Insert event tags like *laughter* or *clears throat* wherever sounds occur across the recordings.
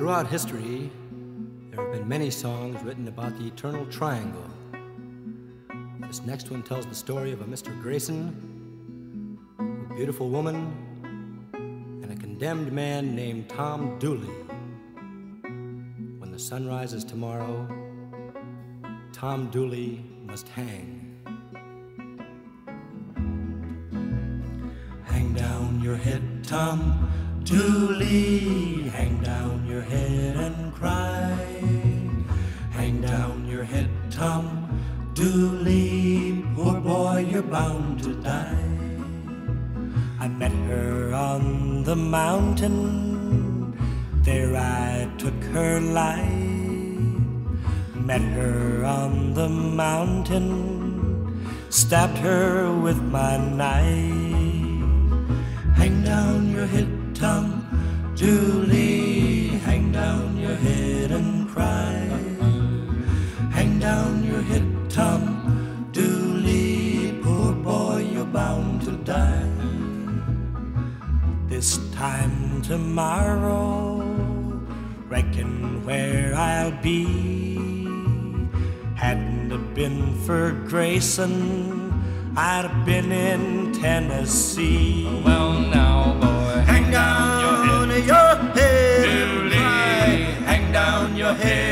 Throughout history, there have been many songs written about the eternal triangle. This next one tells the story of a Mr. Grayson, a beautiful woman, and a condemned man named Tom Dooley. When the sun rises tomorrow, Tom Dooley must hang. Hang down your head, Tom Dooley. Hang down your head and cry. Hang down your head, Tom Dooley. Poor boy, you're bound to die. I met her on the mountain. There I took her life. Met her on the mountain. Stabbed her with my knife. Hang down your head, Tom Dooley, Hang down your head and cry. Hang down your head, Tom Dooley. Poor boy, you're bound to die. This time tomorrow, reckon where I'll be. Hadn't it been for Grayson, I'd have been in Tennessee. Well, head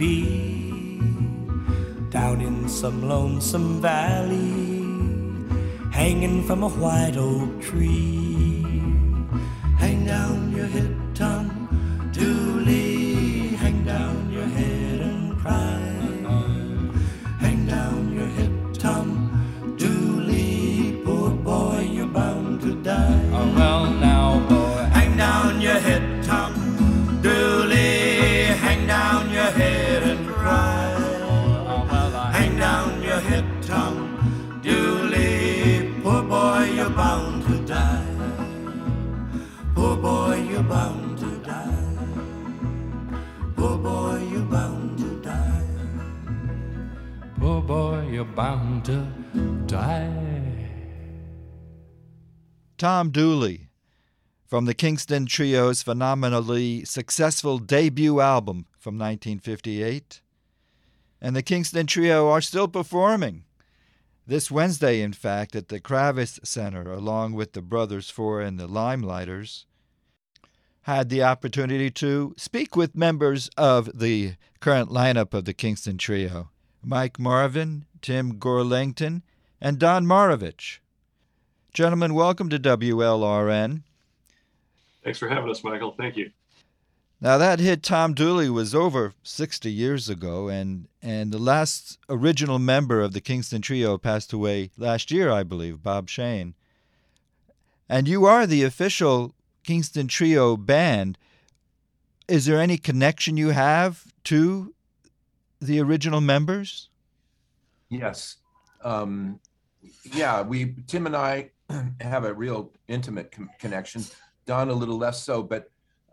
be. Down in some lonesome valley, hanging from a white oak tree. Bound to die. Tom Dooley from the Kingston Trio's phenomenally successful debut album from 1958. And the Kingston Trio are still performing. This Wednesday, in fact, at the Kravis Center, along with the Brothers Four and the Limeliters, had the opportunity to speak with members of the current lineup of the Kingston Trio Mike Marvin, Tim Gorelangton, and Don Marovich. Gentlemen, welcome to WLRN. Thanks for having us, Michael. Thank you. Now that hit Tom Dooley was over 60 years ago, and and the last original member of the Kingston Trio passed away last year, I believe, Bob Shane. And you are the official Kingston Trio band. Is there any connection you have to the original members? Yes. Um, yeah, we Tim and I *clears throat* have a real intimate com- connection. Don a little less so, but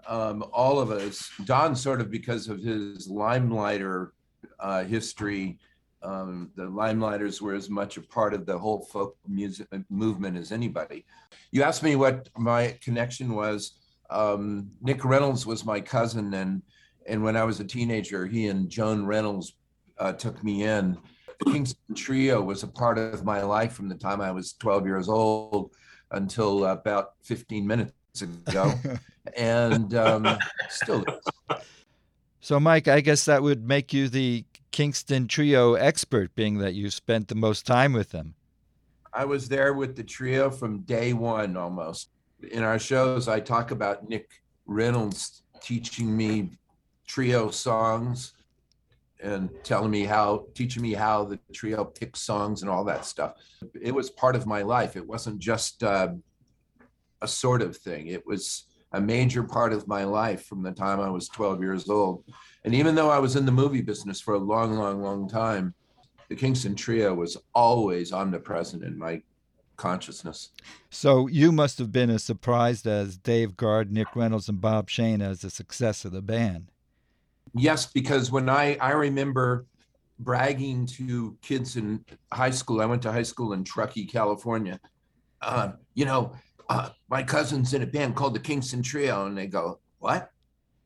um, all of us. Don sort of because of his Limeliter uh, history. Um, the Limeliters were as much a part of the whole folk music movement as anybody. You asked me what my connection was. Um, Nick Reynolds was my cousin, and and when I was a teenager, he and Joan Reynolds uh, took me in. The Kingston Trio was a part of my life from the time I was 12 years old until about 15 minutes ago, *laughs* and um, still is. So, Mike, I guess that would make you the Kingston Trio expert, being that you spent the most time with them. I was there with the trio from day one almost. In our shows, I talk about Nick Reynolds teaching me trio songs and telling me how, teaching me how the trio picks songs and all that stuff. It was part of my life. It wasn't just uh, a sort of thing. It was, a major part of my life from the time I was 12 years old. And even though I was in the movie business for a long, long, long time, the Kingston Trio was always omnipresent in my consciousness. So you must have been as surprised as Dave Guard, Nick Reynolds, and Bob Shane as the success of the band. Yes, because when I I remember bragging to kids in high school, I went to high school in Truckee, California. Uh, you know, uh, my cousin's in a band called the Kingston Trio, and they go, "What?"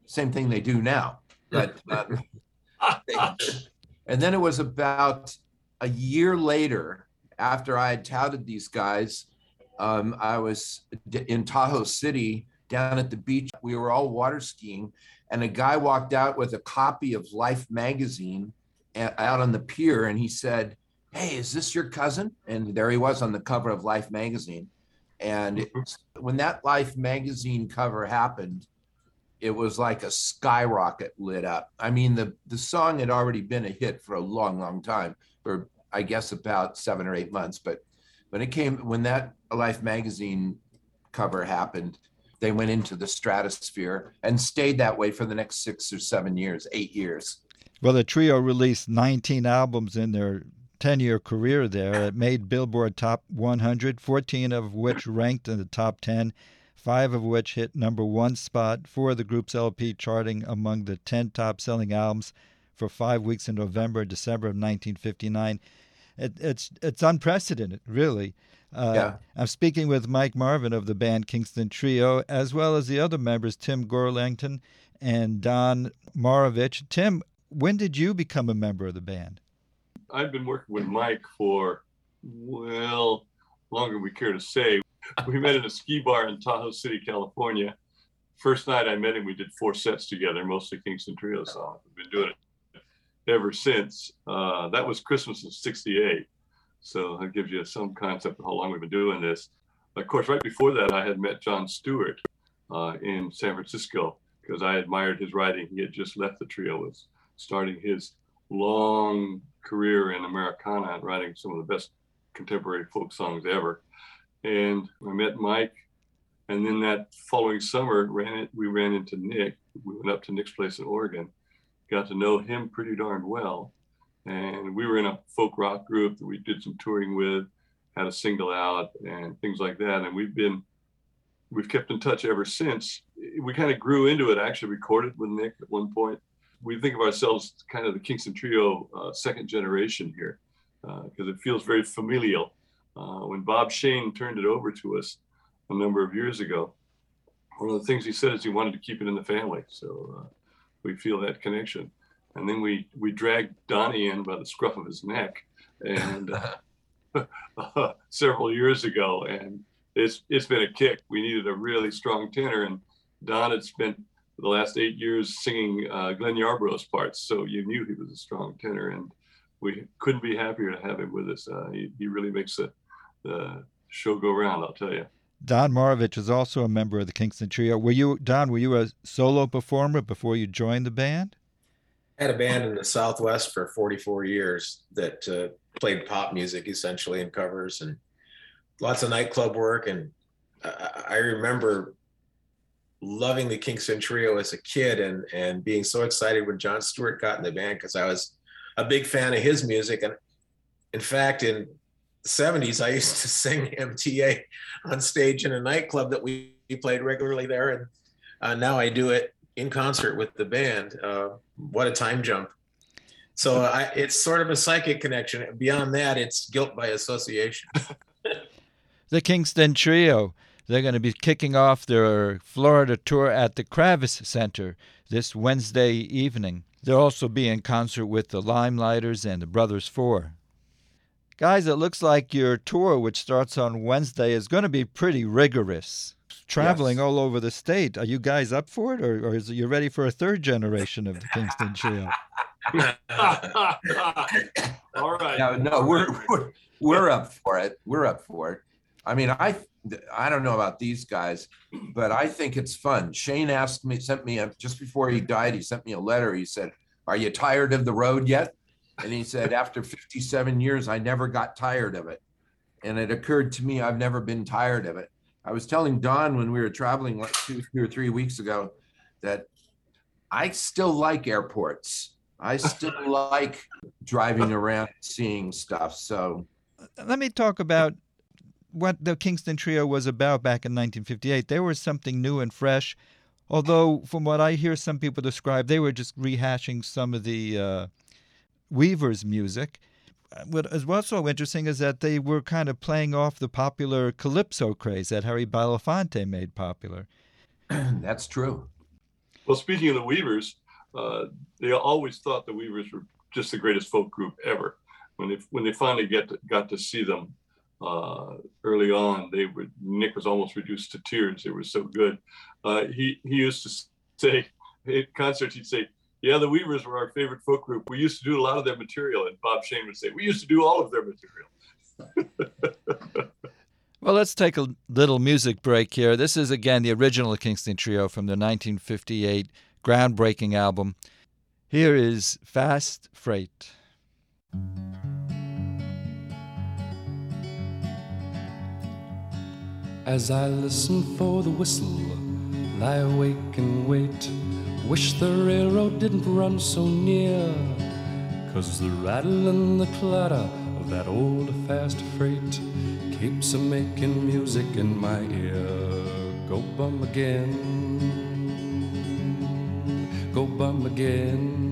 Same thing they do now, but. Uh, and then it was about a year later after I had touted these guys, um, I was in Tahoe City down at the beach. We were all water skiing, and a guy walked out with a copy of Life magazine uh, out on the pier, and he said, "Hey, is this your cousin?" And there he was on the cover of Life magazine. And mm-hmm. it, when that Life magazine cover happened, it was like a skyrocket lit up. I mean, the the song had already been a hit for a long, long time, for I guess about seven or eight months. But when it came, when that Life magazine cover happened, they went into the stratosphere and stayed that way for the next six or seven years, eight years. Well, the trio released 19 albums in their 10 year career there. It made Billboard Top 100, 14 of which ranked in the top 10 five of which hit number one spot, four of the group's LP charting among the 10 top selling albums for five weeks in November December of 1959. It, it's, it's unprecedented, really. Uh, yeah. I'm speaking with Mike Marvin of the band Kingston Trio, as well as the other members, Tim Gorelangton and Don Marovich. Tim, when did you become a member of the band? I've been working with Mike for, well, longer than we care to say. we met in a ski bar in Tahoe City, California. First night I met him, we did four sets together, mostly Kingston Trio songs. We've been doing it ever since. Uh, that was Christmas of '68, so that gives you some concept of how long we've been doing this. Of course, right before that, I had met John Stewart uh, in San Francisco because I admired his writing. He had just left the trio, was starting his long career in Americana and writing some of the best contemporary folk songs ever and I met Mike. And then that following summer, ran it, we ran into Nick. We went up to Nick's place in Oregon, got to know him pretty darn well. And we were in a folk rock group that we did some touring with, had a single out and things like that. And we've been, we've kept in touch ever since. We kind of grew into it, actually recorded with Nick at one point. We think of ourselves kind of the Kingston Trio uh, second generation here because uh, it feels very familial uh, when Bob Shane turned it over to us a number of years ago, one of the things he said is he wanted to keep it in the family. So uh, we feel that connection. And then we we dragged Donnie in by the scruff of his neck, and *laughs* uh, *laughs* several years ago, and it's it's been a kick. We needed a really strong tenor, and Don had spent the last eight years singing uh, Glenn Yarbrough's parts, so you knew he was a strong tenor, and we couldn't be happier to have him with us. Uh, he, he really makes the the show go round. I'll tell you. Don Marovich is also a member of the Kingston Trio. Were you Don? Were you a solo performer before you joined the band? Had a band in the Southwest for 44 years that uh, played pop music essentially and covers and lots of nightclub work. And I, I remember loving the Kingston Trio as a kid and and being so excited when John Stewart got in the band because I was a big fan of his music. And in fact, in the 70s, I used to sing *laughs* MTA on stage in a nightclub that we, played regularly there. And uh, now I do it in concert with the band. Uh, what a time jump. So I, it's sort of a psychic connection. Beyond that, it's guilt by association. *laughs* the Kingston Trio. They're going to be kicking off their Florida tour at the Kravis Center this Wednesday evening. They'll also be in concert with the Limeliters and the Brothers Four. Guys, it looks like your tour, which starts on Wednesday, is going to be pretty rigorous. Traveling yes. all over the state. Are you guys up for it, or, or is it, you ready for a third generation of the Kingston Trio? *laughs* all right. No, no, we're, we're we're up for it. We're up for it. I mean, I I don't know about these guys, but I think it's fun. Shane asked me, sent me a, just before he died, he sent me a letter. He said, "Are you tired of the road yet?" And he said, after 57 years, I never got tired of it. And it occurred to me, I've never been tired of it. I was telling Don when we were traveling like two, two or three weeks ago that I still like airports. I still *laughs* like driving around, seeing stuff. So Let me talk about what the Kingston Trio was about back in 1958. They were something new and fresh, although, from what I hear some people describe, they were just rehashing some of the uh, Weavers' music. What is also interesting is that they were kind of playing off the popular calypso craze that Harry Belafonte made popular. *clears throat* that's true. Well, speaking of the Weavers, uh, they always thought the Weavers were just the greatest folk group ever. When they when they finally get to, got to see them uh, early on, they would Nick was almost reduced to tears. They were so good. Uh, he he used to say *laughs* at concerts he'd say, "Yeah, the Weavers were our favorite folk group. We used to do a lot of their material." And Bob Shane would say, "We used to do all of their material." *laughs* Well, let's take a little music break here. This is again the original Kingston Trio from the 1958 groundbreaking album. Here is Fast Freight. As I listen for the whistle, lie awake and wait. Wish the railroad didn't run so near. Cause the rattle and the clatter of that old fast freight keeps a making music in my ear. Go bum again, go bum again.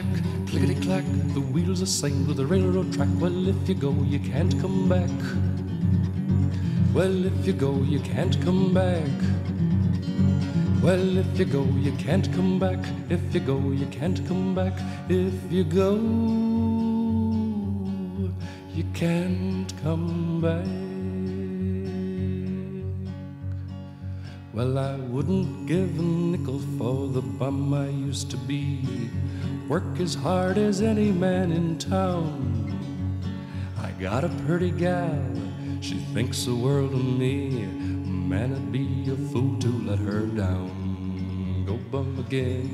Clack, clickety clack, the wheels are singed with the railroad track. Well, if you go, you can't come back. Well, if you go, you can't come back. Well, if you go, you can't come back. If you go, you can't come back. If you go, you can't come back. Well, I wouldn't give a nickel for the bum I used to be. Work as hard as any man in town. I got a pretty gal, she thinks the world of me. Man, it'd be a fool to let her down. Go bum again.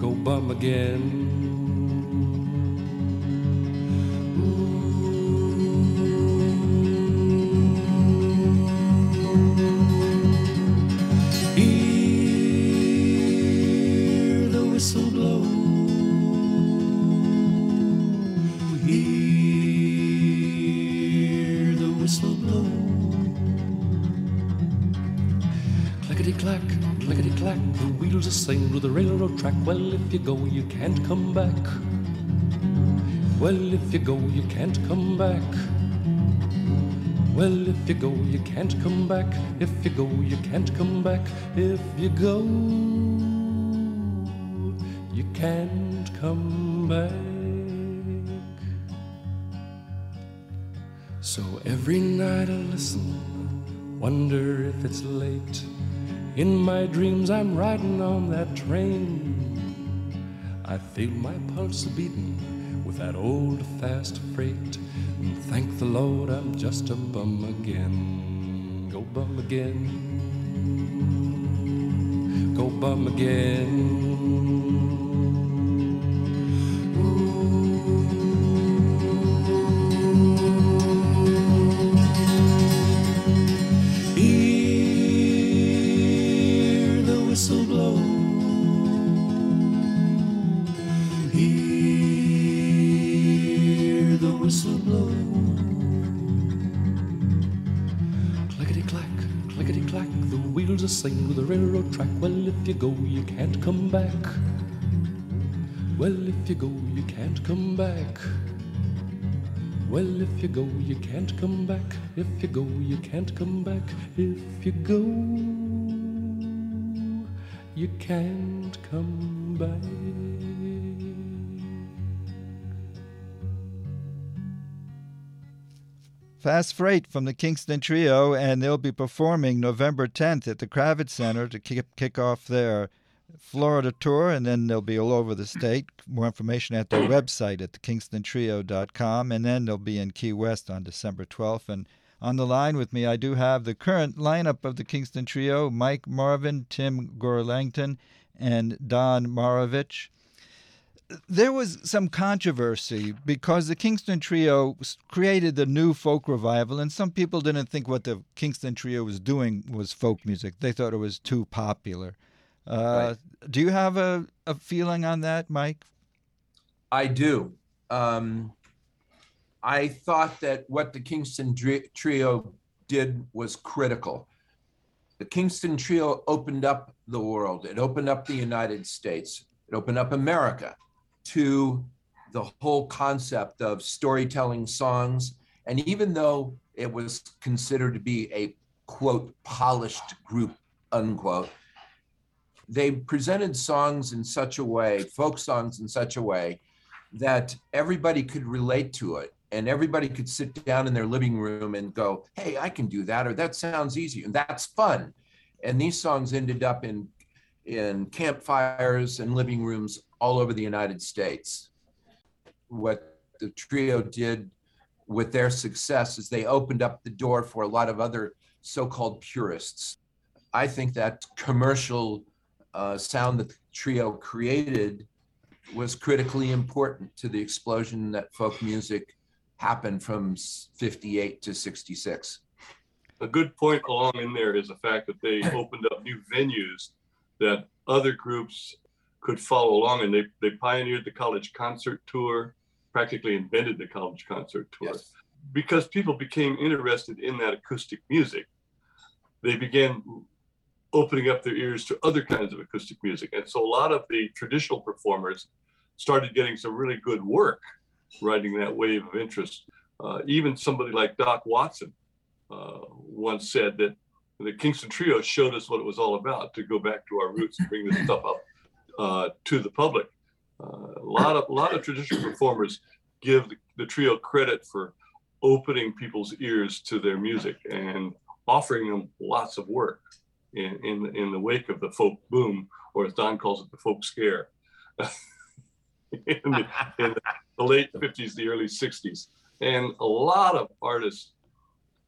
Go bum again. Whistle blow. Clickety clack, clickety clack, the wheels are singing with the railroad track. Well, if you go, you can't come back. Well, if you go, you can't come back. Well, if you go, you can't come back. If you go, you can't come back. If you go, you can't come back. Every night I listen, wonder if it's late. In my dreams, I'm riding on that train. I feel my pulse beating with that old fast freight. And thank the Lord I'm just a bum again. Go bum again. Go bum again. Whistle blow. Clickety clack, clickety clack, the wheels are singing with the railroad track. Well, if you go, you can't come back. Well, if you go, you can't come back. Well, if you go, you can't come back. If you go, you can't come back. If you go, you can't come back. Fast Freight from the Kingston Trio, and they'll be performing November 10th at the Kravis Center to kick, kick off their Florida tour, and then they'll be all over the state. More information at their website at thekingstontrio.com, and then they'll be in Key West on December 12th. And on the line with me, I do have the current lineup of the Kingston Trio Mike Marvin, Tim Gorelangton, and Don Marovich there was some controversy because the Kingston Trio created the new folk revival, and some people didn't think what the Kingston Trio was doing was folk music. They thought it was too popular. Uh, right. Do you have a, a feeling on that, Mike? I do. Um, I thought that what the Kingston Trio did was critical. The Kingston Trio opened up the world, it opened up the United States, it opened up America to the whole concept of storytelling songs. And even though it was considered to be a quote polished group, unquote, they presented songs in such a way, folk songs in such a way, that everybody could relate to it and everybody could sit down in their living room and go, hey, I can do that, or that sounds easy, and that's fun. And these songs ended up in in campfires and living rooms all over the United States. What the trio did with their success is they opened up the door for a lot of other so called purists. I think that commercial uh, sound that the trio created was critically important to the explosion that folk music happened from 58 to 66. A good point along in there is the fact that they opened up new venues that other groups could follow along. And they, they pioneered the college concert tour, practically invented the college concert tour. Yes. Because people became interested in that acoustic music, they began opening up their ears to other kinds of acoustic music. And so a lot of the traditional performers started getting some really good work riding that wave of interest. Uh, even somebody like Doc Watson uh, once said that the Kingston Trio showed us what it was all about to go back to our roots and bring this *laughs* stuff up uh, to the public. Uh, a lot of a lot of traditional performers give the, the, trio credit for opening people's ears to their music and offering them lots of work in in, in the wake of the folk boom, or as Don calls it, the folk scare. *laughs* in, the, in the late 50s, the early 60s. And a lot of artists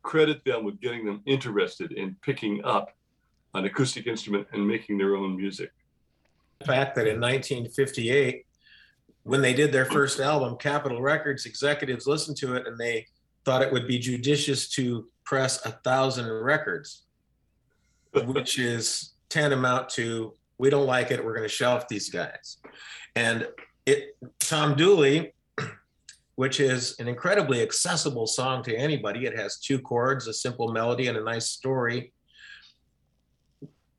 credit them with getting them interested in picking up an acoustic instrument and making their own music The fact that in 1958, when they did their first album, Capitol Records executives listened to it and they thought it would be judicious to press a thousand records, *laughs* which is tantamount to we don't like it, we're going to shelf these guys. And it Tom Dooley, which is an incredibly accessible song to anybody. It has two chords, a simple melody, and a nice story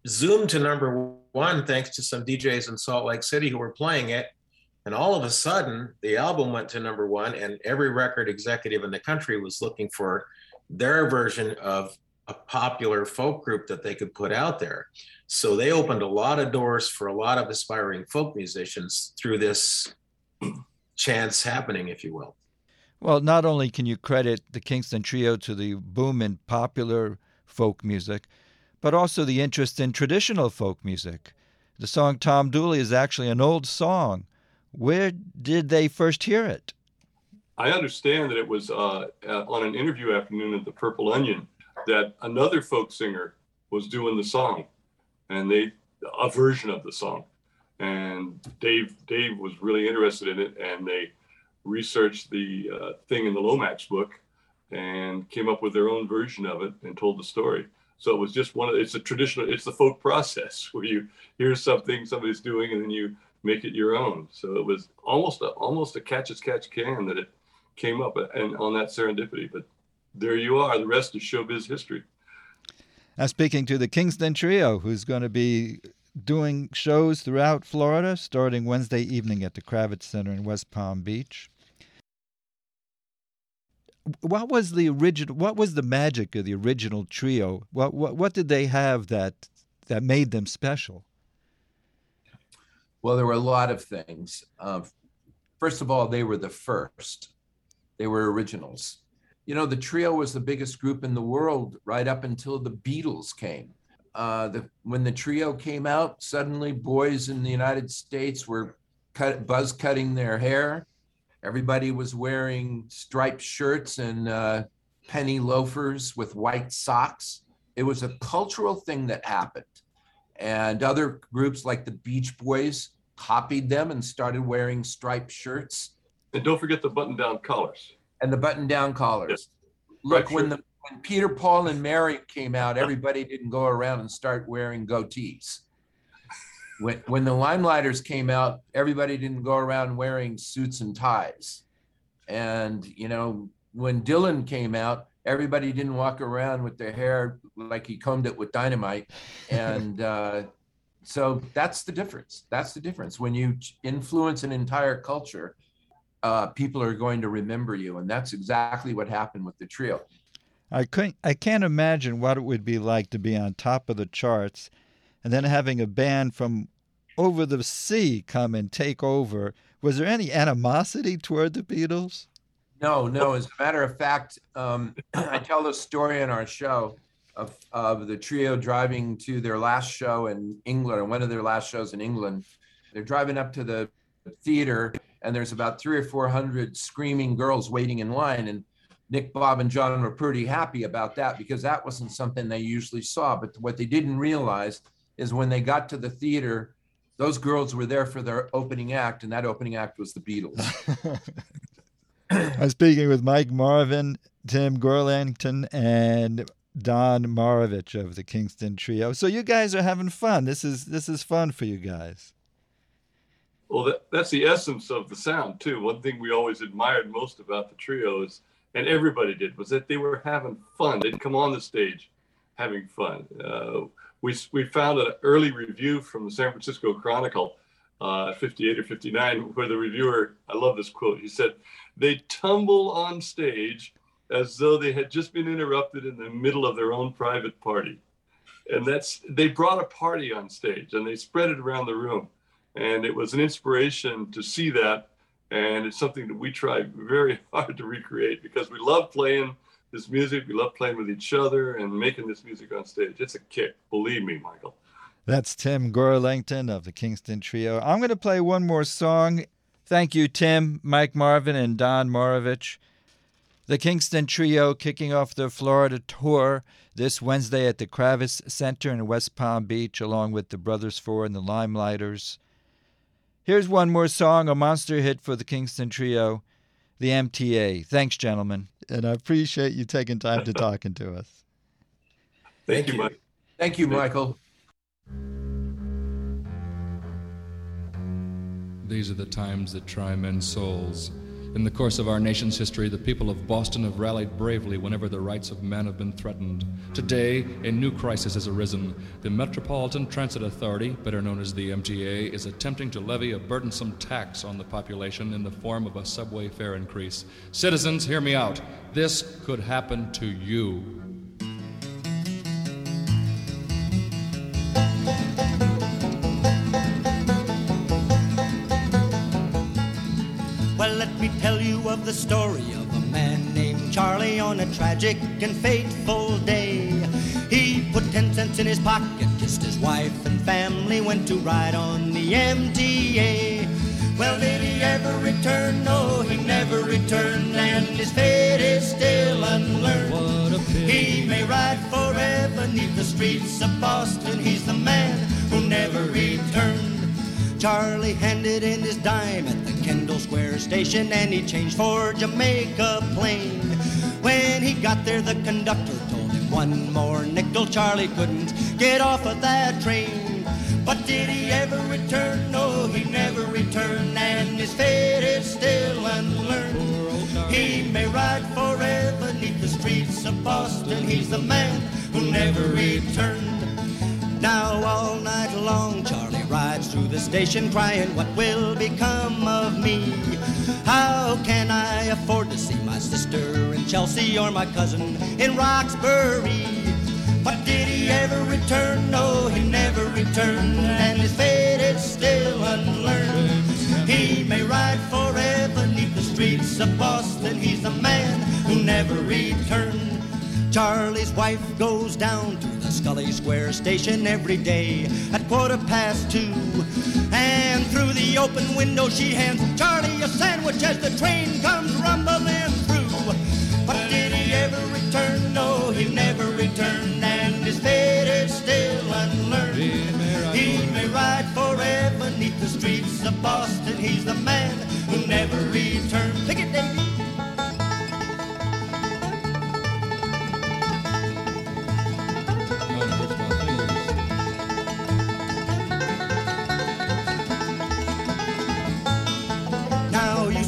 zoomed to number one thanks to some DJs in Salt Lake City who were playing it. And all of a sudden, the album went to number one, and every record executive in the country was looking for their version of a popular folk group that they could put out there. So they opened a lot of doors for a lot of aspiring folk musicians through this chance happening, if you will. Well, not only can you credit the Kingston Trio to the boom in popular folk music, but also the interest in traditional folk music. The song Tom Dooley is actually an old song. Where did they first hear it? I understand that it was uh, on an interview afternoon at the Purple Onion that another folk singer was doing the song, and they a version of the song, and Dave Dave was really interested in it, and they researched the uh, thing in the Lomax book, and came up with their own version of it and told the story. So it was just one of it's a traditional it's the folk process *laughs* where you hear something somebody's doing and then you make it your own. So it was almost a almost a catch as catch can that it came up and on that serendipity. But there you are. The rest is showbiz history. Now speaking to the Kingston Trio, who's going to be doing shows throughout Florida, starting Wednesday evening at the Kravis Center in West Palm Beach what was the original? What was the magic of the original trio? What what what did they have that that made them special? Well, there were a lot of things. Uh, first of all, they were the first. They were originals. you know, the trio was the biggest group in the world right up until the Beatles came. Uh, the, when the trio came out, suddenly boys in the United States were cut, buzz cutting their hair. Everybody was wearing striped shirts and uh, penny loafers with white socks. It was a cultural thing that happened. And other groups like the Beach Boys copied them and started wearing striped shirts. And don't forget the button down collars. And the button down collars. Yes. Look, Right, when sure. the when Peter, Paul, and Mary came out, everybody didn't go around and start wearing goatees. When when the Limeliters came out, everybody didn't go around wearing suits and ties. And you know, when Dylan came out, everybody didn't walk around with their hair like he combed it with dynamite. And uh, so that's the difference. That's the difference. When you influence an entire culture, uh, people are going to remember you, and that's exactly what happened with the trio. I couldn't, I can't imagine what it would be like to be on top of the charts and then having a band from over the sea come and take over. Was there any animosity toward the Beatles? No, no. As a matter of fact, um, *clears throat* I tell the story in our show of, of the trio driving to their last show in England, or one of their last shows in England. They're driving up to the theater, and there's about three or four hundred screaming girls waiting in line. And Nick, Bob, and John were pretty happy about that because that wasn't something they usually saw. But what they didn't realize is when they got to the theater, those girls were there for their opening act, and that opening act was the Beatles. *laughs* I'm speaking with Mike Marvin, Tim Gorelangton, and Don Marovich of the Kingston Trio. So you guys are having fun. This is this is fun for you guys. Well, that, that's the essence of the sound too. One thing we always admired most about the trio is, and everybody did, was that they were having fun. They didn't come on the stage having fun. Uh, we we found an early review from the San Francisco Chronicle, uh, 58 or 59, where the reviewer, I love this quote. He said, "They tumble on stage as though they had just been interrupted in the middle of their own private party." And that's they brought a party on stage and they spread it around the room and it was an inspiration to see that and it's something that we try very *laughs* hard to recreate because we love playing this music we love playing with each other and making this music on stage it's a kick believe me michael That's Tim Gorelangton of the Kingston Trio. I'm going to play one more song. Thank you, Tim, Mike Marvin, and Don Marovich. The Kingston Trio kicking off their Florida tour this Wednesday at the Kravis Center in West Palm Beach, along with the Brothers Four and the Limeliters. Here's one more song, a monster hit for the Kingston Trio, the MTA. Thanks, gentlemen. And I appreciate you taking time to talking to us. thank, Thank you you. mike Thank you, Michael. These are the times that try men's souls. In the course of our nation's history, the people of Boston have rallied bravely whenever the rights of man have been threatened. Today, a new crisis has arisen. The Metropolitan Transit Authority, better known as the MTA, is attempting to levy a burdensome tax on the population in the form of a subway fare increase. Citizens, hear me out. This could happen to you. Tell you of the story of a man named Charlie on a tragic and fateful day. He put ten cents in his pocket, kissed his wife and family, went to ride on the MTA. Well, did he ever return? No, he never returned, and his fate is still unlearned. What a pity. He may ride forever neath the streets of Boston. He's the man who never returned. Charlie handed in his dime at the Square station and he changed for Jamaica Plain. When he got there, the conductor told him one more nickel. Charlie couldn't get off of that train. But did he ever return? No, he never returned, and his fate is still unlearned. He may ride forever neath the streets of Boston. He's the man who never returned. Now all night long Charlie rides through the station crying, What will become of me? How can I afford to see my sister in Chelsea or my cousin in Roxbury? But did he ever return? No, he never returned, and his fate is still unlearned. He may ride forever neath the streets of Boston. He's the man who never return. Charlie's wife goes down to the Scollay Square station every day at quarter past two. And through the open window, she hands Charlie a sandwich as the train comes rumbling through. But did he ever return? No, he never returned, and his fate is still unlearned. He may ride forever neath the streets of Boston. He's the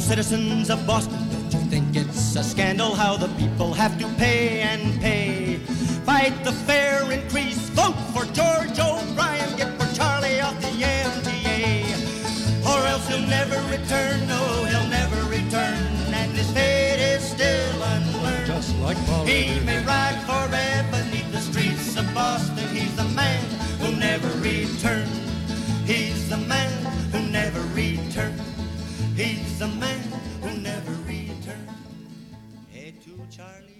citizens of Boston, don't you think it's a scandal how the people have to pay and pay? Fight the fare increase, vote for George O'Brien, get for Charlie off the MTA. Or else he'll never return, no, he'll never return, and his fate is still unlearned. Just like Paul He may ride forever neath the streets of Boston. He's the man who never returned. He's the man to Charlie.